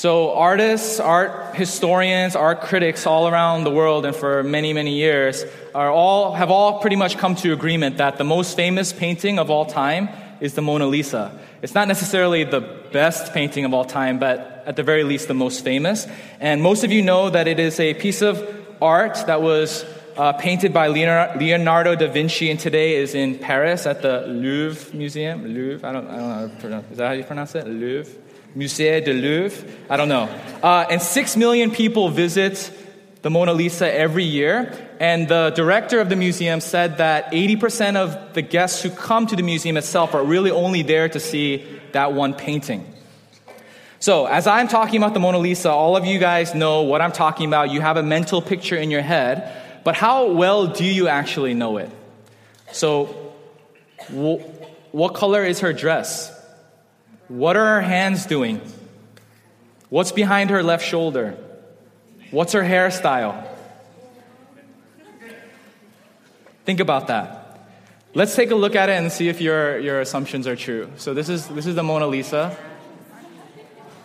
So, artists, art historians, art critics all around the world and for many, many years are all, have all pretty much come to agreement that the most famous painting of all time is the Mona Lisa. It's not necessarily the best painting of all time, but at the very least, the most famous. And most of you know that it is a piece of art that was uh, painted by Leonardo da Vinci and today is in Paris at the Louvre Museum. Louvre, I don't, I don't know how to pronounce Is that how you pronounce it? Louvre? Musée de Louvre. I don't know. Uh, and six million people visit the Mona Lisa every year. And the director of the museum said that 80% of the guests who come to the museum itself are really only there to see that one painting. So, as I'm talking about the Mona Lisa, all of you guys know what I'm talking about. You have a mental picture in your head. But how well do you actually know it? So, what color is her dress? What are her hands doing? What's behind her left shoulder? What's her hairstyle? Think about that. Let's take a look at it and see if your, your assumptions are true. So, this is, this is the Mona Lisa.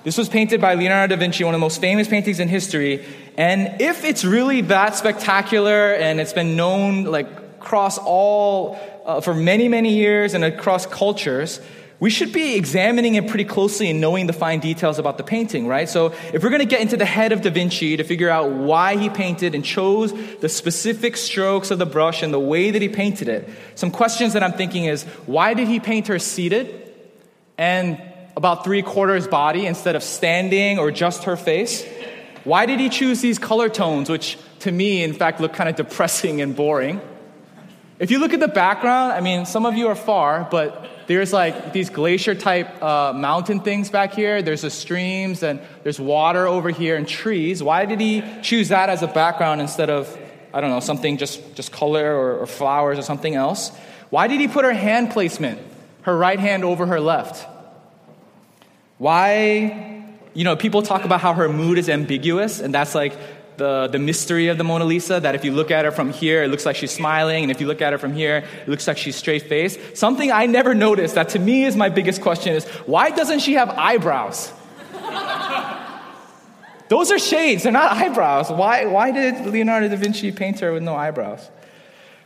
This was painted by Leonardo da Vinci, one of the most famous paintings in history. And if it's really that spectacular and it's been known like across all, uh, for many, many years and across cultures, we should be examining it pretty closely and knowing the fine details about the painting, right? So, if we're going to get into the head of Da Vinci to figure out why he painted and chose the specific strokes of the brush and the way that he painted it, some questions that I'm thinking is why did he paint her seated and about three quarters body instead of standing or just her face? Why did he choose these color tones, which to me, in fact, look kind of depressing and boring? If you look at the background, I mean, some of you are far, but there's like these glacier type uh, mountain things back here. There's the streams and there's water over here and trees. Why did he choose that as a background instead of, I don't know, something just, just color or, or flowers or something else? Why did he put her hand placement, her right hand over her left? Why, you know, people talk about how her mood is ambiguous, and that's like the, the mystery of the Mona Lisa that if you look at her from here, it looks like she's smiling, and if you look at her from here, it looks like she's straight faced. Something I never noticed that to me is my biggest question is why doesn't she have eyebrows? Those are shades, they're not eyebrows. Why, why did Leonardo da Vinci paint her with no eyebrows?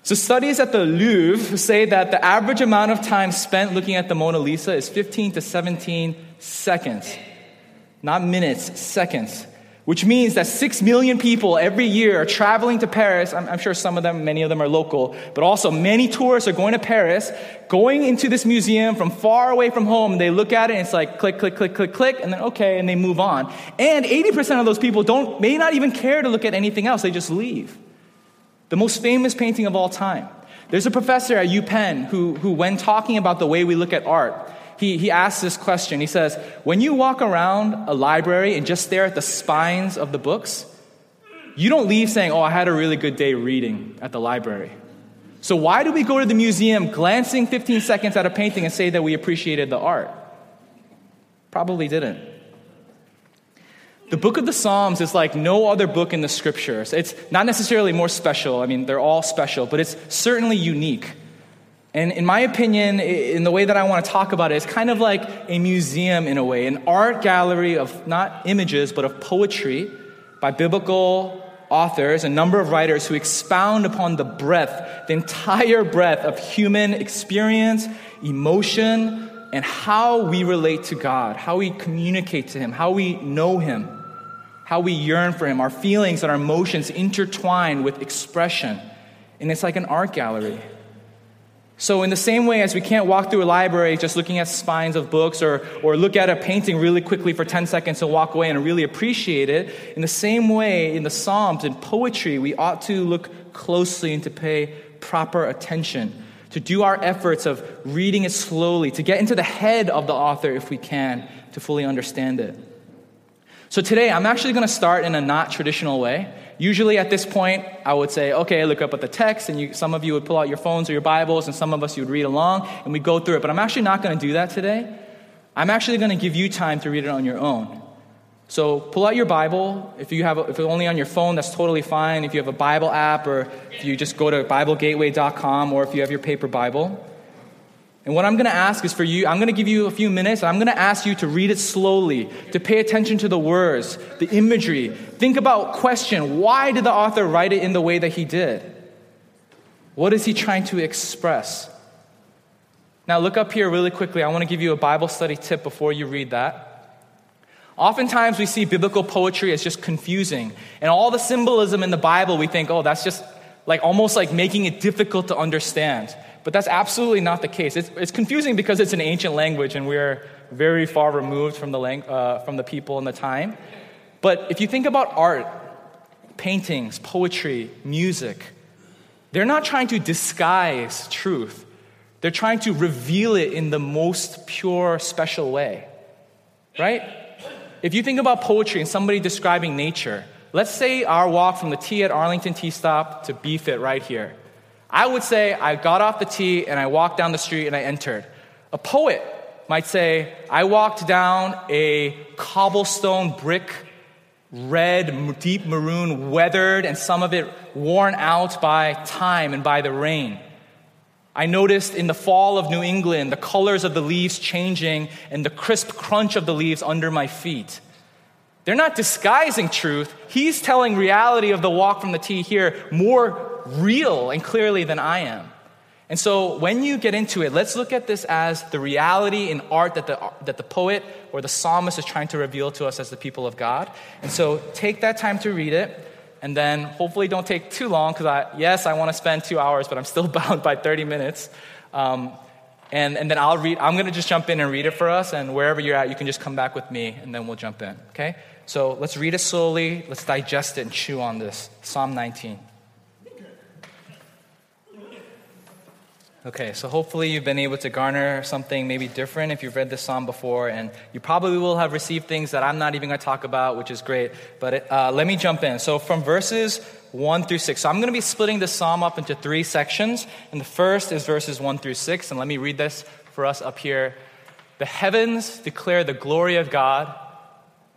So, studies at the Louvre say that the average amount of time spent looking at the Mona Lisa is 15 to 17 seconds. Not minutes, seconds which means that six million people every year are traveling to Paris. I'm, I'm, sure some of them, many of them are local, but also many tourists are going to Paris, going into this museum from far away from home. They look at it and it's like click, click, click, click, click, and then okay, and they move on. And 80% of those people don't, may not even care to look at anything else. They just leave. The most famous painting of all time. There's a professor at UPenn who, who when talking about the way we look at art, he, he asks this question. He says, When you walk around a library and just stare at the spines of the books, you don't leave saying, Oh, I had a really good day reading at the library. So, why do we go to the museum glancing 15 seconds at a painting and say that we appreciated the art? Probably didn't. The book of the Psalms is like no other book in the scriptures. It's not necessarily more special. I mean, they're all special, but it's certainly unique. And in my opinion, in the way that I want to talk about it, it's kind of like a museum in a way, an art gallery of not images, but of poetry by biblical authors, a number of writers who expound upon the breadth, the entire breadth of human experience, emotion, and how we relate to God, how we communicate to Him, how we know Him, how we yearn for Him, our feelings and our emotions intertwined with expression. And it's like an art gallery. So, in the same way as we can't walk through a library just looking at spines of books or, or look at a painting really quickly for 10 seconds and walk away and really appreciate it, in the same way, in the Psalms and poetry, we ought to look closely and to pay proper attention, to do our efforts of reading it slowly, to get into the head of the author if we can, to fully understand it. So, today I'm actually going to start in a not traditional way. Usually at this point, I would say, okay, look up at the text, and you, some of you would pull out your phones or your Bibles, and some of us you would read along, and we go through it. But I'm actually not going to do that today. I'm actually going to give you time to read it on your own. So pull out your Bible. If you have, a, if it's only on your phone, that's totally fine. If you have a Bible app, or if you just go to BibleGateway.com, or if you have your paper Bible. And what I'm going to ask is for you, I'm going to give you a few minutes. I'm going to ask you to read it slowly, to pay attention to the words, the imagery. Think about, question, why did the author write it in the way that he did? What is he trying to express? Now, look up here really quickly. I want to give you a Bible study tip before you read that. Oftentimes, we see biblical poetry as just confusing. And all the symbolism in the Bible, we think, oh, that's just like almost like making it difficult to understand. But that's absolutely not the case. It's, it's confusing because it's an ancient language and we're very far removed from the, lang- uh, from the people and the time. But if you think about art, paintings, poetry, music, they're not trying to disguise truth. They're trying to reveal it in the most pure, special way. Right? If you think about poetry and somebody describing nature, let's say our walk from the T at Arlington T stop to BFIT right here. I would say I got off the T and I walked down the street and I entered. A poet might say, I walked down a cobblestone brick, red, deep maroon, weathered, and some of it worn out by time and by the rain. I noticed in the fall of New England the colors of the leaves changing and the crisp crunch of the leaves under my feet. They're not disguising truth. He's telling reality of the walk from the T here more real and clearly than I am. And so when you get into it, let's look at this as the reality in art that the, that the poet or the psalmist is trying to reveal to us as the people of God. And so take that time to read it. And then hopefully don't take too long because I, yes, I want to spend two hours, but I'm still bound by 30 minutes. Um, and, and then I'll read, I'm going to just jump in and read it for us. And wherever you're at, you can just come back with me and then we'll jump in. Okay? So let's read it slowly. Let's digest it and chew on this. Psalm 19. Okay, so hopefully you've been able to garner something maybe different if you've read this psalm before, and you probably will have received things that I'm not even going to talk about, which is great. But uh, let me jump in. So from verses 1 through 6. So I'm going to be splitting this psalm up into three sections, and the first is verses 1 through 6, and let me read this for us up here. The heavens declare the glory of God,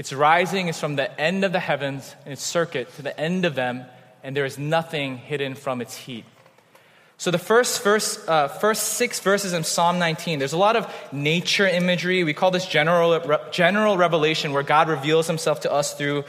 Its rising is from the end of the heavens, and its circuit to the end of them, and there is nothing hidden from its heat. So, the first, verse, uh, first six verses in Psalm 19, there's a lot of nature imagery. We call this general, general revelation, where God reveals himself to us through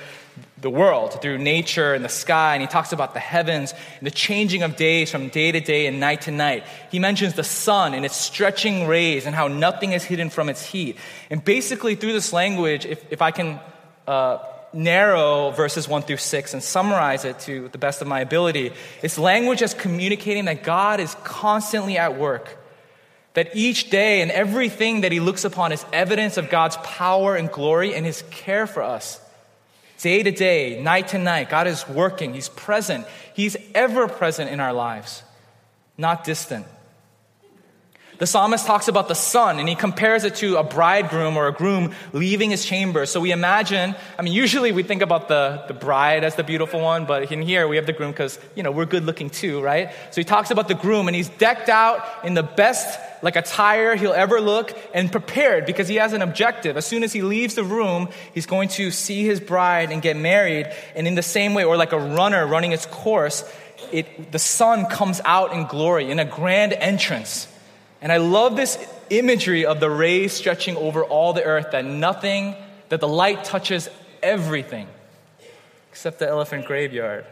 the world, through nature and the sky. And he talks about the heavens and the changing of days from day to day and night to night. He mentions the sun and its stretching rays and how nothing is hidden from its heat. And basically, through this language, if, if I can uh, narrow verses 1 through 6 and summarize it to the best of my ability. It's language as communicating that God is constantly at work. That each day and everything that he looks upon is evidence of God's power and glory and his care for us. Day to day, night to night, God is working. He's present. He's ever present in our lives, not distant. The psalmist talks about the sun and he compares it to a bridegroom or a groom leaving his chamber. So we imagine, I mean, usually we think about the, the bride as the beautiful one, but in here we have the groom because, you know, we're good looking too, right? So he talks about the groom and he's decked out in the best, like attire he'll ever look and prepared because he has an objective. As soon as he leaves the room, he's going to see his bride and get married. And in the same way, or like a runner running its course, it, the sun comes out in glory in a grand entrance. And I love this imagery of the rays stretching over all the earth, that nothing, that the light touches everything, except the elephant graveyard.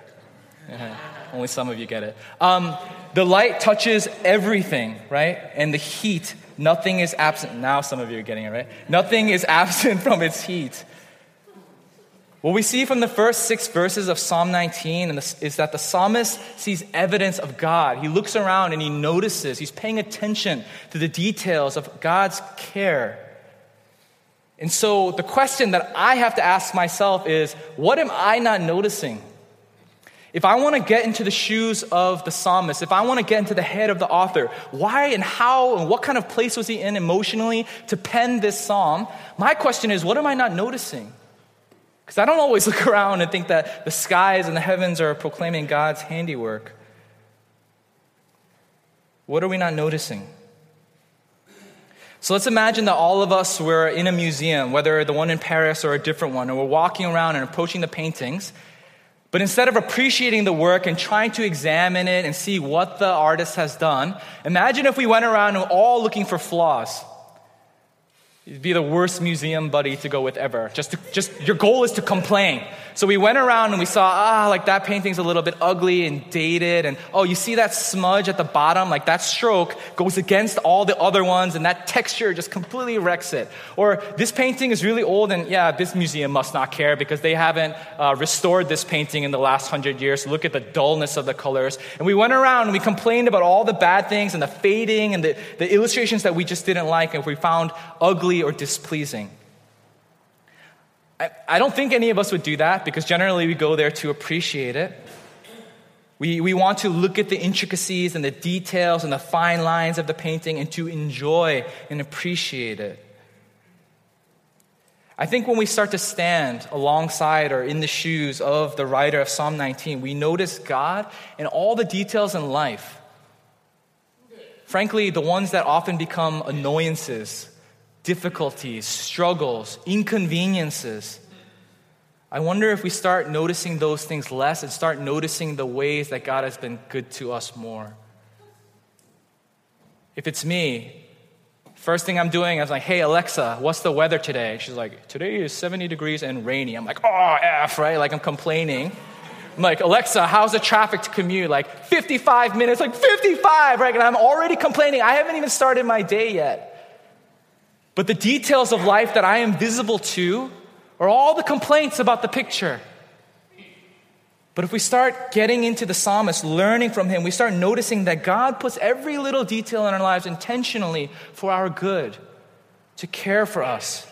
Only some of you get it. Um, the light touches everything, right? And the heat, nothing is absent. Now some of you are getting it, right? Nothing is absent from its heat. What we see from the first six verses of Psalm 19 is that the psalmist sees evidence of God. He looks around and he notices, he's paying attention to the details of God's care. And so the question that I have to ask myself is what am I not noticing? If I want to get into the shoes of the psalmist, if I want to get into the head of the author, why and how and what kind of place was he in emotionally to pen this psalm? My question is, what am I not noticing? Because I don't always look around and think that the skies and the heavens are proclaiming God's handiwork. What are we not noticing? So let's imagine that all of us were in a museum, whether the one in Paris or a different one, and we're walking around and approaching the paintings. But instead of appreciating the work and trying to examine it and see what the artist has done, imagine if we went around all looking for flaws. You'd be the worst museum buddy to go with ever. Just, to, just your goal is to complain. So we went around and we saw, ah, like that painting's a little bit ugly and dated. And oh, you see that smudge at the bottom? Like that stroke goes against all the other ones and that texture just completely wrecks it. Or this painting is really old and yeah, this museum must not care because they haven't uh, restored this painting in the last hundred years. Look at the dullness of the colors. And we went around and we complained about all the bad things and the fading and the, the illustrations that we just didn't like and we found ugly or displeasing. I, I don't think any of us would do that because generally we go there to appreciate it. We, we want to look at the intricacies and the details and the fine lines of the painting and to enjoy and appreciate it. I think when we start to stand alongside or in the shoes of the writer of Psalm 19, we notice God and all the details in life. Frankly, the ones that often become annoyances difficulties, struggles, inconveniences. I wonder if we start noticing those things less and start noticing the ways that God has been good to us more. If it's me, first thing I'm doing is like, hey, Alexa, what's the weather today? She's like, today is 70 degrees and rainy. I'm like, oh, F, right? Like I'm complaining. I'm like, Alexa, how's the traffic to commute? Like 55 minutes, like 55, right? And I'm already complaining. I haven't even started my day yet. But the details of life that I am visible to are all the complaints about the picture. But if we start getting into the psalmist, learning from him, we start noticing that God puts every little detail in our lives intentionally for our good, to care for us.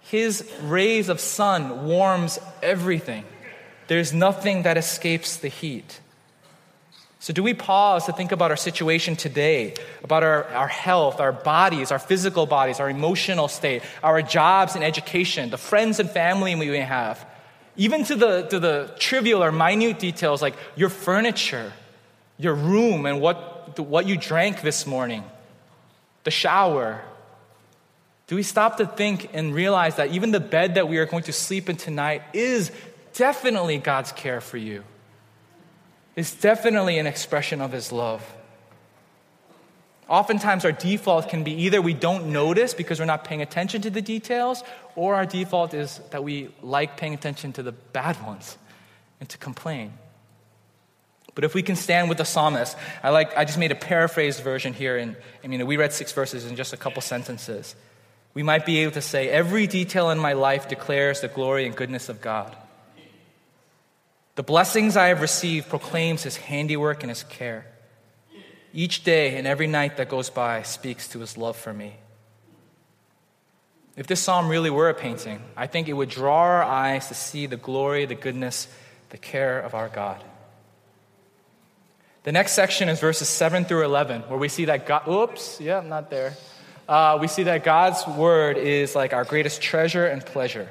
His rays of sun warms everything. There's nothing that escapes the heat. So, do we pause to think about our situation today, about our, our health, our bodies, our physical bodies, our emotional state, our jobs and education, the friends and family we may have, even to the, to the trivial or minute details like your furniture, your room, and what, what you drank this morning, the shower? Do we stop to think and realize that even the bed that we are going to sleep in tonight is definitely God's care for you? Is definitely an expression of his love. Oftentimes, our default can be either we don't notice because we're not paying attention to the details, or our default is that we like paying attention to the bad ones and to complain. But if we can stand with the psalmist, I like I just made a paraphrased version here, and I mean we read six verses in just a couple sentences. We might be able to say, Every detail in my life declares the glory and goodness of God. The blessings I have received proclaims his handiwork and his care. Each day and every night that goes by speaks to his love for me. If this psalm really were a painting, I think it would draw our eyes to see the glory, the goodness, the care of our God. The next section is verses 7 through 11, where we see that God, oops, yeah, I'm not there. Uh, we see that God's word is like our greatest treasure and pleasure.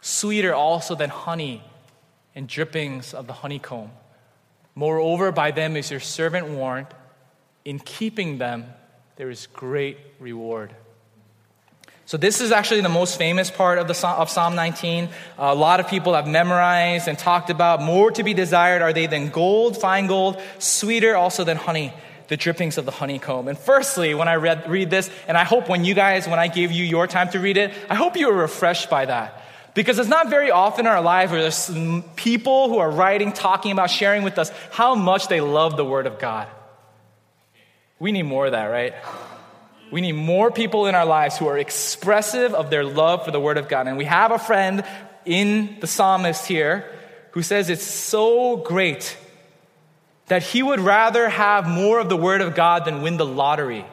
sweeter also than honey and drippings of the honeycomb. Moreover, by them is your servant warned. In keeping them, there is great reward. So, this is actually the most famous part of, the, of Psalm 19. a lot of people have memorized and talked about. More to be desired are they than gold, fine gold, sweeter also than honey, the drippings of the honeycomb. And firstly, when I read, read this, and I hope when you guys, when I gave you your time to read it, I hope you were refreshed by that. Because it's not very often in our life where there's people who are writing, talking about, sharing with us how much they love the Word of God. We need more of that, right? We need more people in our lives who are expressive of their love for the Word of God. And we have a friend in the psalmist here who says it's so great that he would rather have more of the Word of God than win the lottery.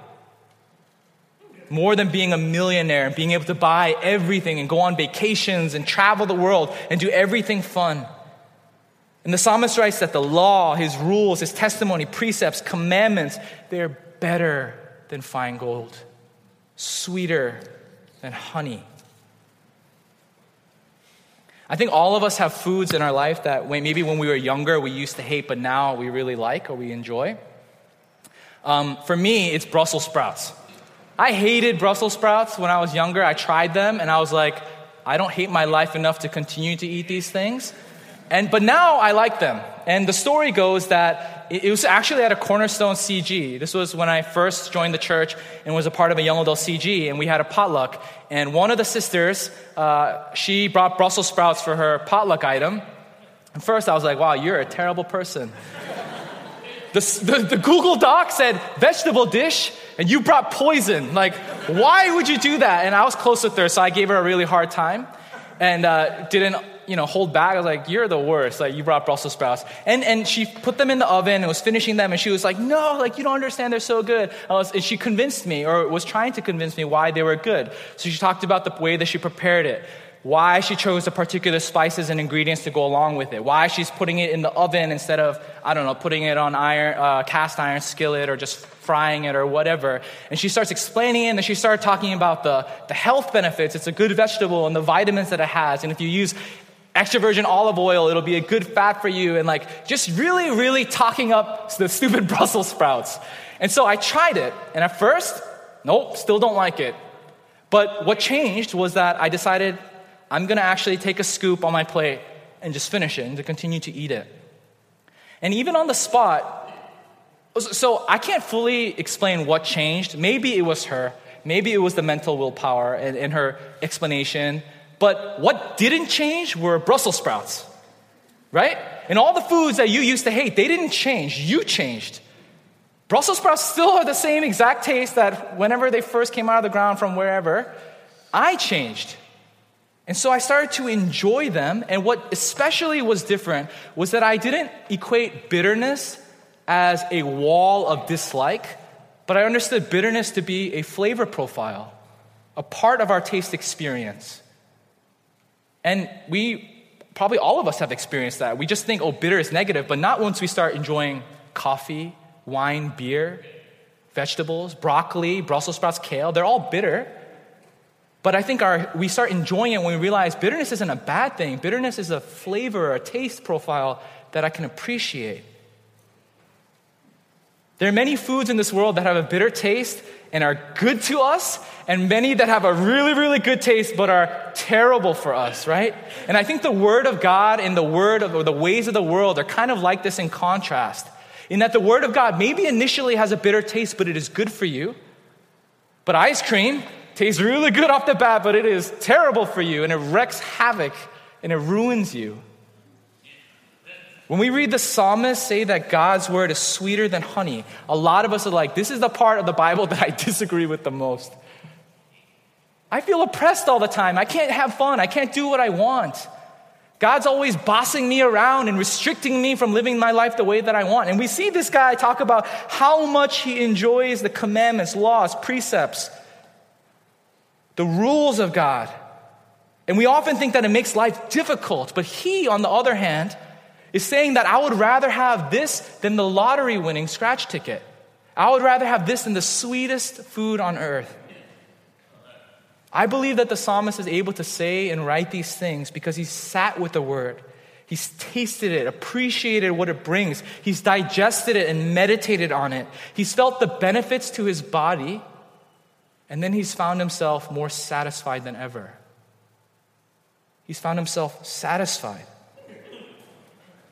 More than being a millionaire and being able to buy everything and go on vacations and travel the world and do everything fun. And the psalmist writes that the law, his rules, his testimony, precepts, commandments, they're better than fine gold, sweeter than honey. I think all of us have foods in our life that maybe when we were younger we used to hate, but now we really like or we enjoy. Um, for me, it's Brussels sprouts. I hated Brussels sprouts when I was younger. I tried them and I was like, I don't hate my life enough to continue to eat these things. And, but now I like them. And the story goes that it was actually at a Cornerstone CG. This was when I first joined the church and was a part of a young adult CG, and we had a potluck. And one of the sisters, uh, she brought Brussels sprouts for her potluck item. And first I was like, wow, you're a terrible person. the, the, the Google Doc said vegetable dish, and you brought poison. Like, why would you do that? And I was close with her, so I gave her a really hard time and uh, didn't you know, hold back. I was like, you're the worst. Like, you brought Brussels sprouts. And, and she put them in the oven and was finishing them. And she was like, no, like, you don't understand. They're so good. Was, and she convinced me or was trying to convince me why they were good. So she talked about the way that she prepared it. Why she chose the particular spices and ingredients to go along with it. Why she's putting it in the oven instead of, I don't know, putting it on iron, uh, cast iron skillet or just frying it or whatever. And she starts explaining it and then she starts talking about the, the health benefits. It's a good vegetable and the vitamins that it has. And if you use extra virgin olive oil, it'll be a good fat for you, and like just really, really talking up the stupid Brussels sprouts. And so I tried it, and at first, nope, still don't like it. But what changed was that I decided I'm gonna actually take a scoop on my plate and just finish it and to continue to eat it. And even on the spot, so I can't fully explain what changed. Maybe it was her, maybe it was the mental willpower and, and her explanation. But what didn't change were Brussels sprouts, right? And all the foods that you used to hate, they didn't change. You changed. Brussels sprouts still are the same exact taste that whenever they first came out of the ground from wherever, I changed. And so I started to enjoy them. And what especially was different was that I didn't equate bitterness as a wall of dislike, but I understood bitterness to be a flavor profile, a part of our taste experience. And we, probably all of us have experienced that. We just think, oh, bitter is negative, but not once we start enjoying coffee, wine, beer, vegetables, broccoli, Brussels sprouts, kale. They're all bitter. But I think our, we start enjoying it when we realize bitterness isn't a bad thing. Bitterness is a flavor, a taste profile that I can appreciate. There are many foods in this world that have a bitter taste and are good to us, and many that have a really, really good taste but are terrible for us, right? And I think the Word of God and the Word of or the ways of the world are kind of like this in contrast. In that the Word of God maybe initially has a bitter taste, but it is good for you. But ice cream tastes really good off the bat, but it is terrible for you, and it wreaks havoc and it ruins you. When we read the psalmist say that God's word is sweeter than honey, a lot of us are like, this is the part of the Bible that I disagree with the most. I feel oppressed all the time. I can't have fun. I can't do what I want. God's always bossing me around and restricting me from living my life the way that I want. And we see this guy talk about how much he enjoys the commandments, laws, precepts, the rules of God. And we often think that it makes life difficult. But he, on the other hand, is saying that I would rather have this than the lottery winning scratch ticket. I would rather have this than the sweetest food on earth. I believe that the psalmist is able to say and write these things because he's sat with the word. He's tasted it, appreciated what it brings. He's digested it and meditated on it. He's felt the benefits to his body, and then he's found himself more satisfied than ever. He's found himself satisfied.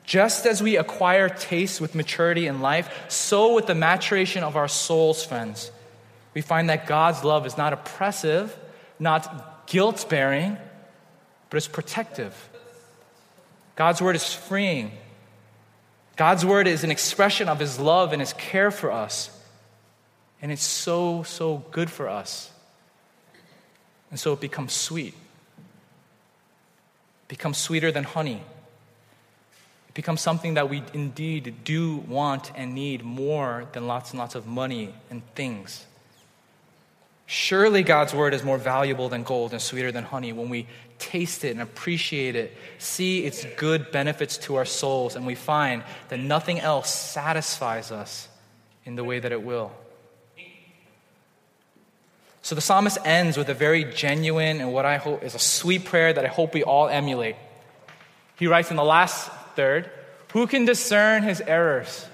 Just as we acquire taste with maturity in life, so with the maturation of our souls, friends, we find that God's love is not oppressive, not guilt bearing, but it's protective. God's word is freeing. God's word is an expression of his love and his care for us. And it's so, so good for us. And so it becomes sweet. It becomes sweeter than honey. It becomes something that we indeed do want and need more than lots and lots of money and things. Surely God's word is more valuable than gold and sweeter than honey when we taste it and appreciate it, see its good benefits to our souls, and we find that nothing else satisfies us in the way that it will. So the psalmist ends with a very genuine and what I hope is a sweet prayer that I hope we all emulate. He writes in the last third, Who can discern his errors?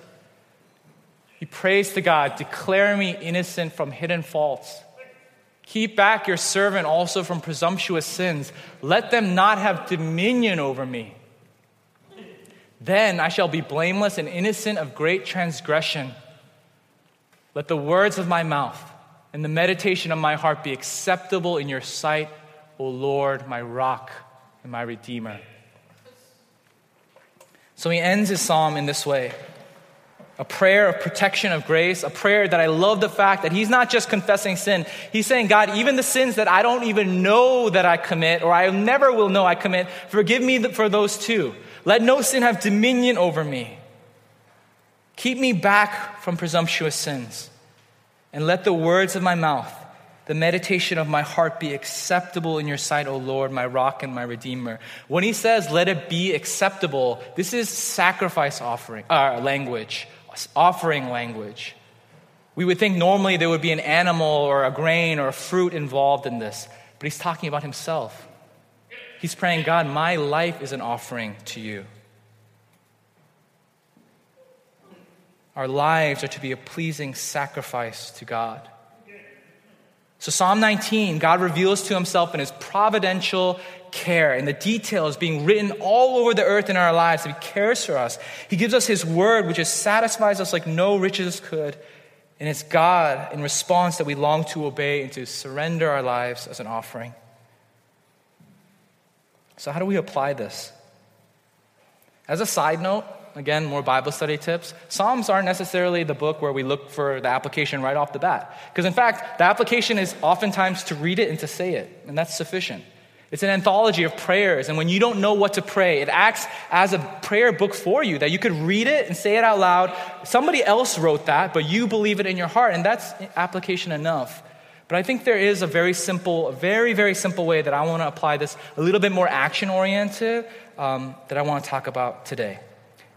He prays to God, Declare me innocent from hidden faults. Keep back your servant also from presumptuous sins. Let them not have dominion over me. Then I shall be blameless and innocent of great transgression. Let the words of my mouth and the meditation of my heart be acceptable in your sight, O Lord, my rock and my redeemer. So he ends his psalm in this way a prayer of protection of grace, a prayer that I love the fact that he's not just confessing sin. He's saying, God, even the sins that I don't even know that I commit or I never will know I commit, forgive me for those too. Let no sin have dominion over me. Keep me back from presumptuous sins. And let the words of my mouth, the meditation of my heart be acceptable in your sight, O Lord, my rock and my redeemer. When he says, let it be acceptable, this is sacrifice offering, uh, language offering language. We would think normally there would be an animal or a grain or a fruit involved in this, but he's talking about himself. He's praying, God, my life is an offering to you. Our lives are to be a pleasing sacrifice to God. So, Psalm 19, God reveals to himself in his providential care and the details being written all over the earth in our lives. That he cares for us. He gives us his word, which satisfies us like no riches could. And it's God in response that we long to obey and to surrender our lives as an offering. So, how do we apply this? As a side note, again, more Bible study tips. Psalms aren't necessarily the book where we look for the application right off the bat. Because in fact, the application is oftentimes to read it and to say it, and that's sufficient. It's an anthology of prayers, and when you don't know what to pray, it acts as a prayer book for you that you could read it and say it out loud. Somebody else wrote that, but you believe it in your heart, and that's application enough. But I think there is a very simple, a very, very simple way that I want to apply this, a little bit more action oriented, um, that I want to talk about today.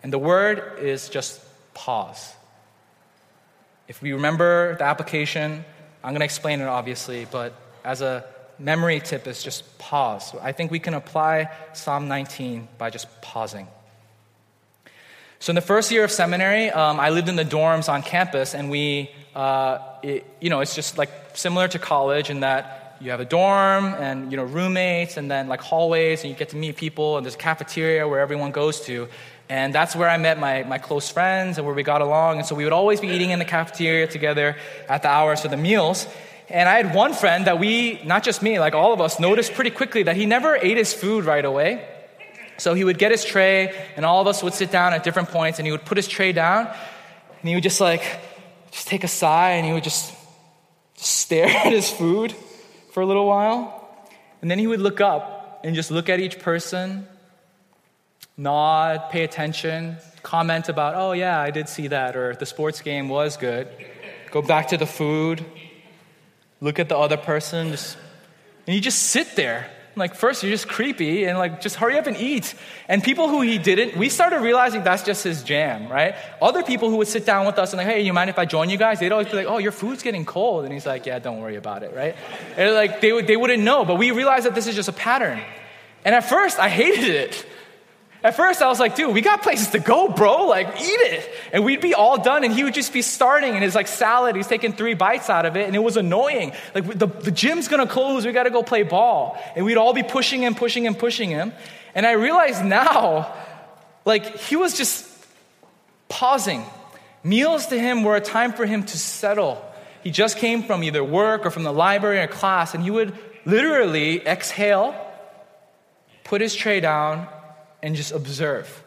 And the word is just pause. If we remember the application, I'm going to explain it obviously, but as a memory tip is just pause. I think we can apply Psalm 19 by just pausing. So, in the first year of seminary, um, I lived in the dorms on campus, and we, uh, it, you know, it's just like similar to college in that you have a dorm and, you know, roommates, and then like hallways, and you get to meet people, and there's a cafeteria where everyone goes to. And that's where I met my, my close friends and where we got along. And so we would always be eating in the cafeteria together at the hours for the meals. And I had one friend that we, not just me, like all of us, noticed pretty quickly that he never ate his food right away. So he would get his tray, and all of us would sit down at different points, and he would put his tray down, and he would just like, just take a sigh, and he would just stare at his food for a little while. And then he would look up and just look at each person nod, pay attention, comment about, oh, yeah, I did see that, or the sports game was good. Go back to the food, look at the other person, just, and you just sit there. Like, first, you're just creepy, and like, just hurry up and eat. And people who he didn't, we started realizing that's just his jam, right? Other people who would sit down with us and like, hey, you mind if I join you guys? They'd always be like, oh, your food's getting cold. And he's like, yeah, don't worry about it, right? And like, they, they wouldn't know, but we realized that this is just a pattern. And at first, I hated it. At first, I was like, dude, we got places to go, bro. Like, eat it. And we'd be all done, and he would just be starting, and his like salad, he's taking three bites out of it, and it was annoying. Like, the, the gym's gonna close, we gotta go play ball. And we'd all be pushing him, pushing him, pushing him. And I realized now, like, he was just pausing. Meals to him were a time for him to settle. He just came from either work or from the library or class, and he would literally exhale put his tray down, and just observe.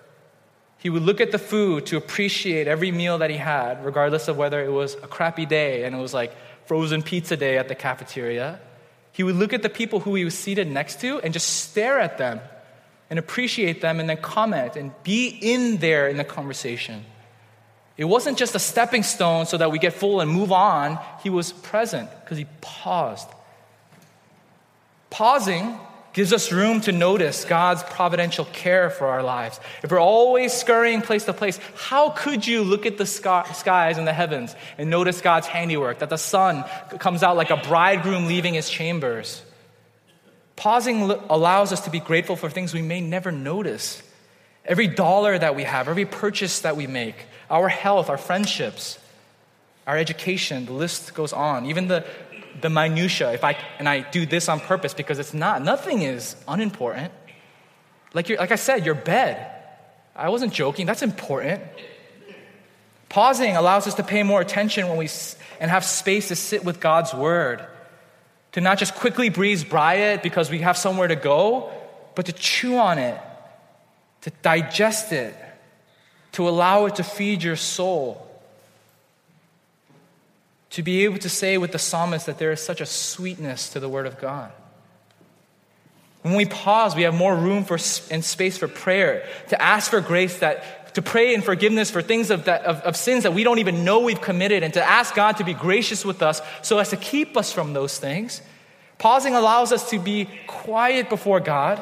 He would look at the food to appreciate every meal that he had, regardless of whether it was a crappy day and it was like frozen pizza day at the cafeteria. He would look at the people who he was seated next to and just stare at them and appreciate them and then comment and be in there in the conversation. It wasn't just a stepping stone so that we get full and move on. He was present because he paused. Pausing gives us room to notice God's providential care for our lives. If we're always scurrying place to place, how could you look at the skies and the heavens and notice God's handiwork, that the sun comes out like a bridegroom leaving his chambers? Pausing allows us to be grateful for things we may never notice. Every dollar that we have, every purchase that we make, our health, our friendships, our education, the list goes on. Even the, the minutia, if I, and I do this on purpose because it's not, nothing is unimportant. Like, you, like I said, your bed. I wasn't joking, that's important. Pausing allows us to pay more attention when we, and have space to sit with God's word, to not just quickly breeze by it because we have somewhere to go, but to chew on it, to digest it, to allow it to feed your soul to be able to say with the psalmist that there is such a sweetness to the Word of God. When we pause, we have more room for, and space for prayer, to ask for grace, that, to pray in forgiveness for things of, that, of, of sins that we don't even know we've committed, and to ask God to be gracious with us so as to keep us from those things. Pausing allows us to be quiet before God,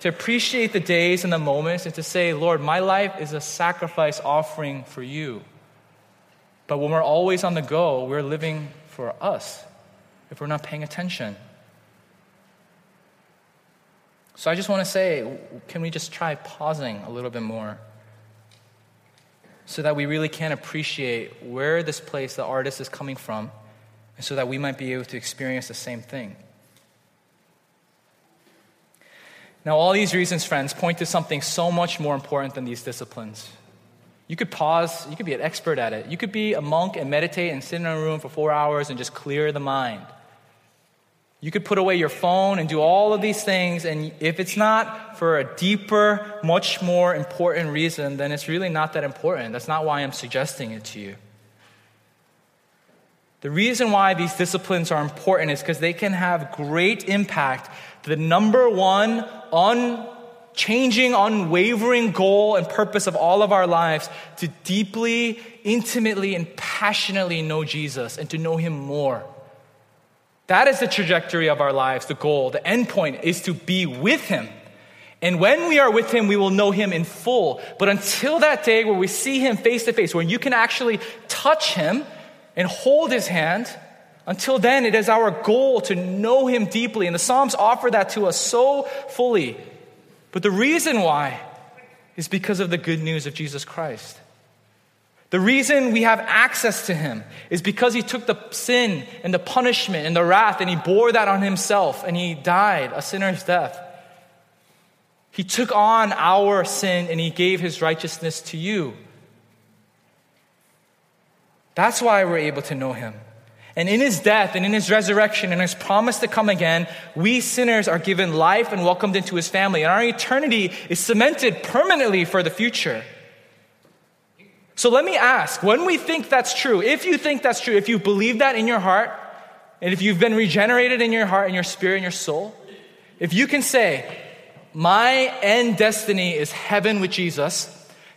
to appreciate the days and the moments, and to say, Lord, my life is a sacrifice offering for you. But when we're always on the go, we're living for us if we're not paying attention. So I just want to say, can we just try pausing a little bit more? So that we really can appreciate where this place, the artist, is coming from, and so that we might be able to experience the same thing. Now, all these reasons, friends, point to something so much more important than these disciplines. You could pause, you could be an expert at it. You could be a monk and meditate and sit in a room for four hours and just clear the mind. You could put away your phone and do all of these things, and if it's not for a deeper, much more important reason, then it's really not that important. That's not why I'm suggesting it to you. The reason why these disciplines are important is because they can have great impact. The number one un changing, unwavering goal and purpose of all of our lives to deeply, intimately, and passionately know Jesus and to know Him more. That is the trajectory of our lives, the goal. The end point is to be with Him. And when we are with Him, we will know Him in full. But until that day where we see Him face to face, where you can actually touch Him and hold His hand, until then, it is our goal to know Him deeply. And the Psalms offer that to us so fully. But the reason why is because of the good news of Jesus Christ. The reason we have access to him is because he took the sin and the punishment and the wrath and he bore that on himself and he died a sinner's death. He took on our sin and he gave his righteousness to you. That's why we're able to know him. And in his death and in his resurrection and his promise to come again, we sinners are given life and welcomed into his family. And our eternity is cemented permanently for the future. So let me ask when we think that's true, if you think that's true, if you believe that in your heart, and if you've been regenerated in your heart and your spirit and your soul, if you can say, My end destiny is heaven with Jesus,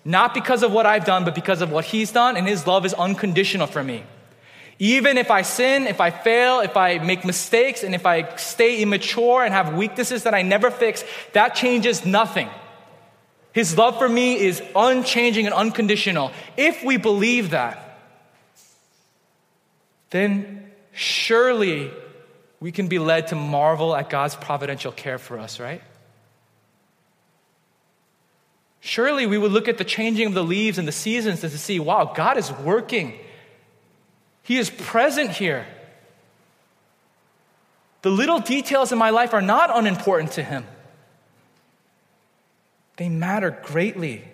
not because of what I've done, but because of what he's done, and his love is unconditional for me. Even if I sin, if I fail, if I make mistakes, and if I stay immature and have weaknesses that I never fix, that changes nothing. His love for me is unchanging and unconditional. If we believe that, then surely we can be led to marvel at God's providential care for us, right? Surely we would look at the changing of the leaves and the seasons and to see, wow, God is working he is present here. The little details in my life are not unimportant to Him, they matter greatly.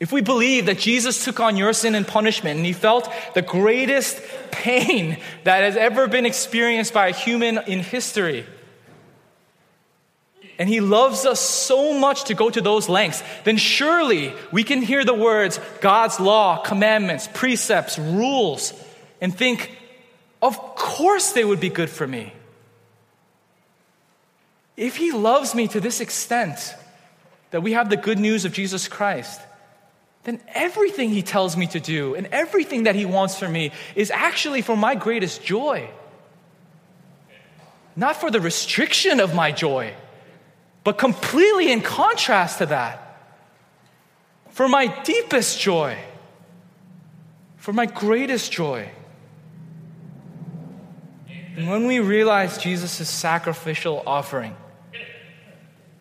If we believe that Jesus took on your sin and punishment and he felt the greatest pain that has ever been experienced by a human in history, and He loves us so much to go to those lengths, then surely we can hear the words God's law, commandments, precepts, rules, and think, of course they would be good for me. If He loves me to this extent, that we have the good news of Jesus Christ, then everything He tells me to do and everything that He wants for me is actually for my greatest joy. Not for the restriction of my joy but completely in contrast to that, for my deepest joy, for my greatest joy. And when we realize Jesus' sacrificial offering,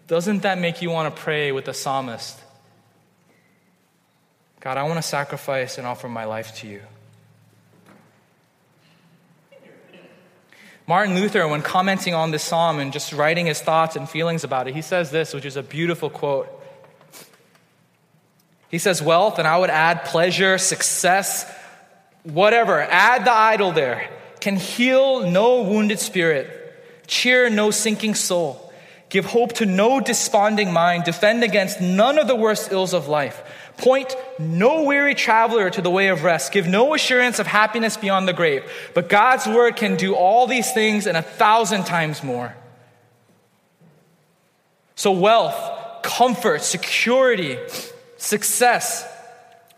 doesn't that make you want to pray with the psalmist? God, I want to sacrifice and offer my life to you. Martin Luther, when commenting on this psalm and just writing his thoughts and feelings about it, he says this, which is a beautiful quote. He says, Wealth, and I would add pleasure, success, whatever, add the idol there, can heal no wounded spirit, cheer no sinking soul, give hope to no desponding mind, defend against none of the worst ills of life Point no weary traveler to the way of rest. Give no assurance of happiness beyond the grave. But God's word can do all these things and a thousand times more. So, wealth, comfort, security, success,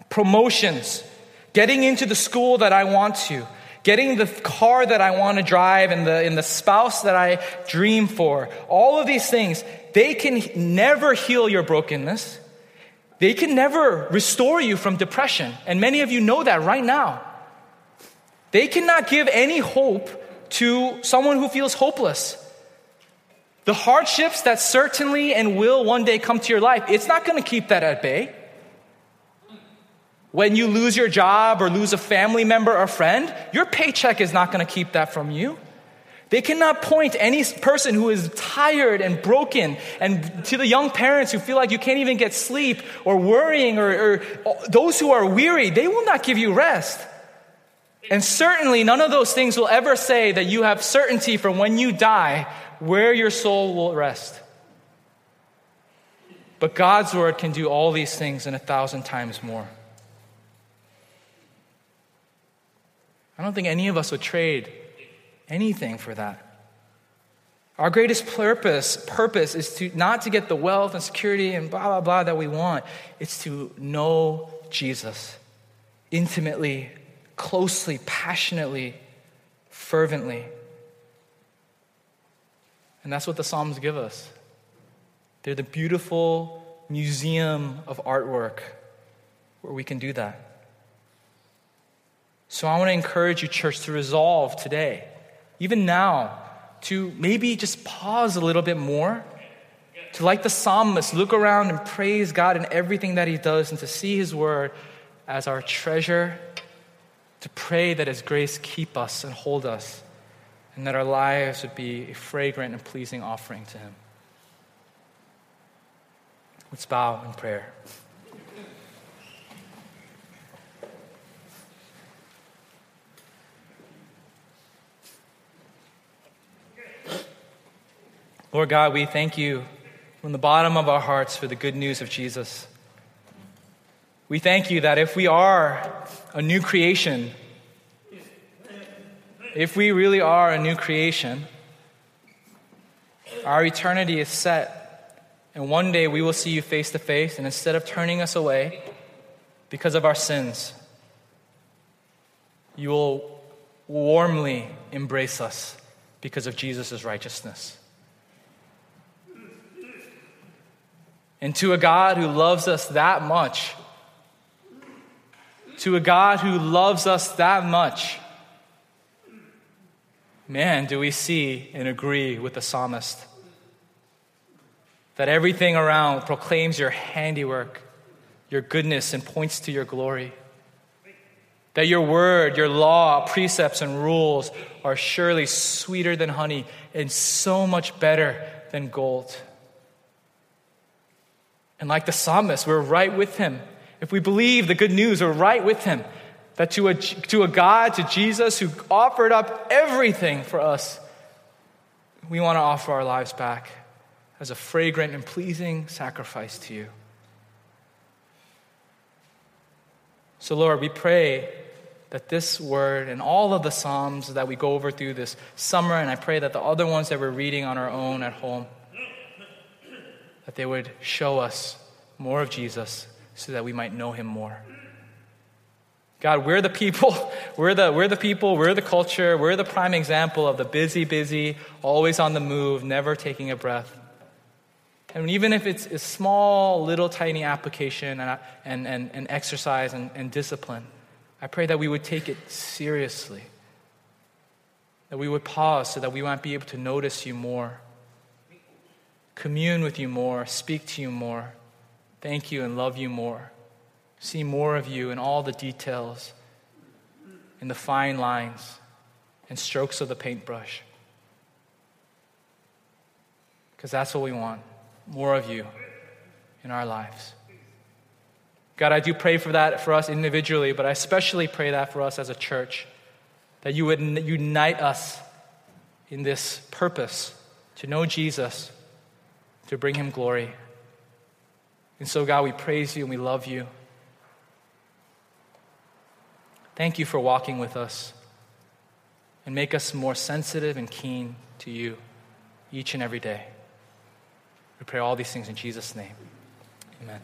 promotions, getting into the school that I want to, getting the car that I want to drive and the, and the spouse that I dream for, all of these things, they can never heal your brokenness. They can never restore you from depression. And many of you know that right now. They cannot give any hope to someone who feels hopeless. The hardships that certainly and will one day come to your life, it's not going to keep that at bay. When you lose your job or lose a family member or friend, your paycheck is not going to keep that from you. They cannot point any person who is tired and broken and to the young parents who feel like you can't even get sleep or worrying or, or those who are weary, they will not give you rest. And certainly none of those things will ever say that you have certainty for when you die where your soul will rest. But God's word can do all these things and a thousand times more. I don't think any of us would trade anything for that. Our greatest purpose, purpose is to not to get the wealth and security and blah blah blah that we want. It's to know Jesus intimately, closely, passionately, fervently. And that's what the Psalms give us. They're the beautiful museum of artwork where we can do that. So I want to encourage you, church, to resolve today even now, to maybe just pause a little bit more, to, like the psalmist, look around and praise God in everything that He does, and to see His word as our treasure, to pray that His grace keep us and hold us, and that our lives would be a fragrant and pleasing offering to Him. Let's bow in prayer. Lord God, we thank you from the bottom of our hearts for the good news of Jesus. We thank you that if we are a new creation, if we really are a new creation, our eternity is set, and one day we will see you face to face, and instead of turning us away because of our sins, you will warmly embrace us because of Jesus' righteousness. And to a God who loves us that much, to a God who loves us that much, man, do we see and agree with the psalmist that everything around proclaims your handiwork, your goodness, and points to your glory. That your word, your law, precepts, and rules are surely sweeter than honey and so much better than gold. And like the psalmist, we're right with him. If we believe the good news, we're right with him. That to a, to a God, to Jesus, who offered up everything for us, we want to offer our lives back as a fragrant and pleasing sacrifice to you. So, Lord, we pray that this word and all of the Psalms that we go over through this summer, and I pray that the other ones that we're reading on our own at home, that they would show us more of Jesus so that we might know him more. God, we're the people, we're the, we're the people, we're the culture, we're the prime example of the busy, busy, always on the move, never taking a breath. And even if it's a small, little, tiny application and, and, and, and exercise and, and discipline, I pray that we would take it seriously. That we would pause so that we might be able to notice you more, commune with you more, speak to you more, thank you and love you more, see more of you in all the details, in the fine lines and strokes of the paintbrush. Because that's what we want more of you in our lives. God, I do pray for that for us individually, but I especially pray that for us as a church, that you would unite us in this purpose to know Jesus, to bring him glory. And so, God, we praise you and we love you. Thank you for walking with us and make us more sensitive and keen to you each and every day. We pray all these things in Jesus' name. Amen.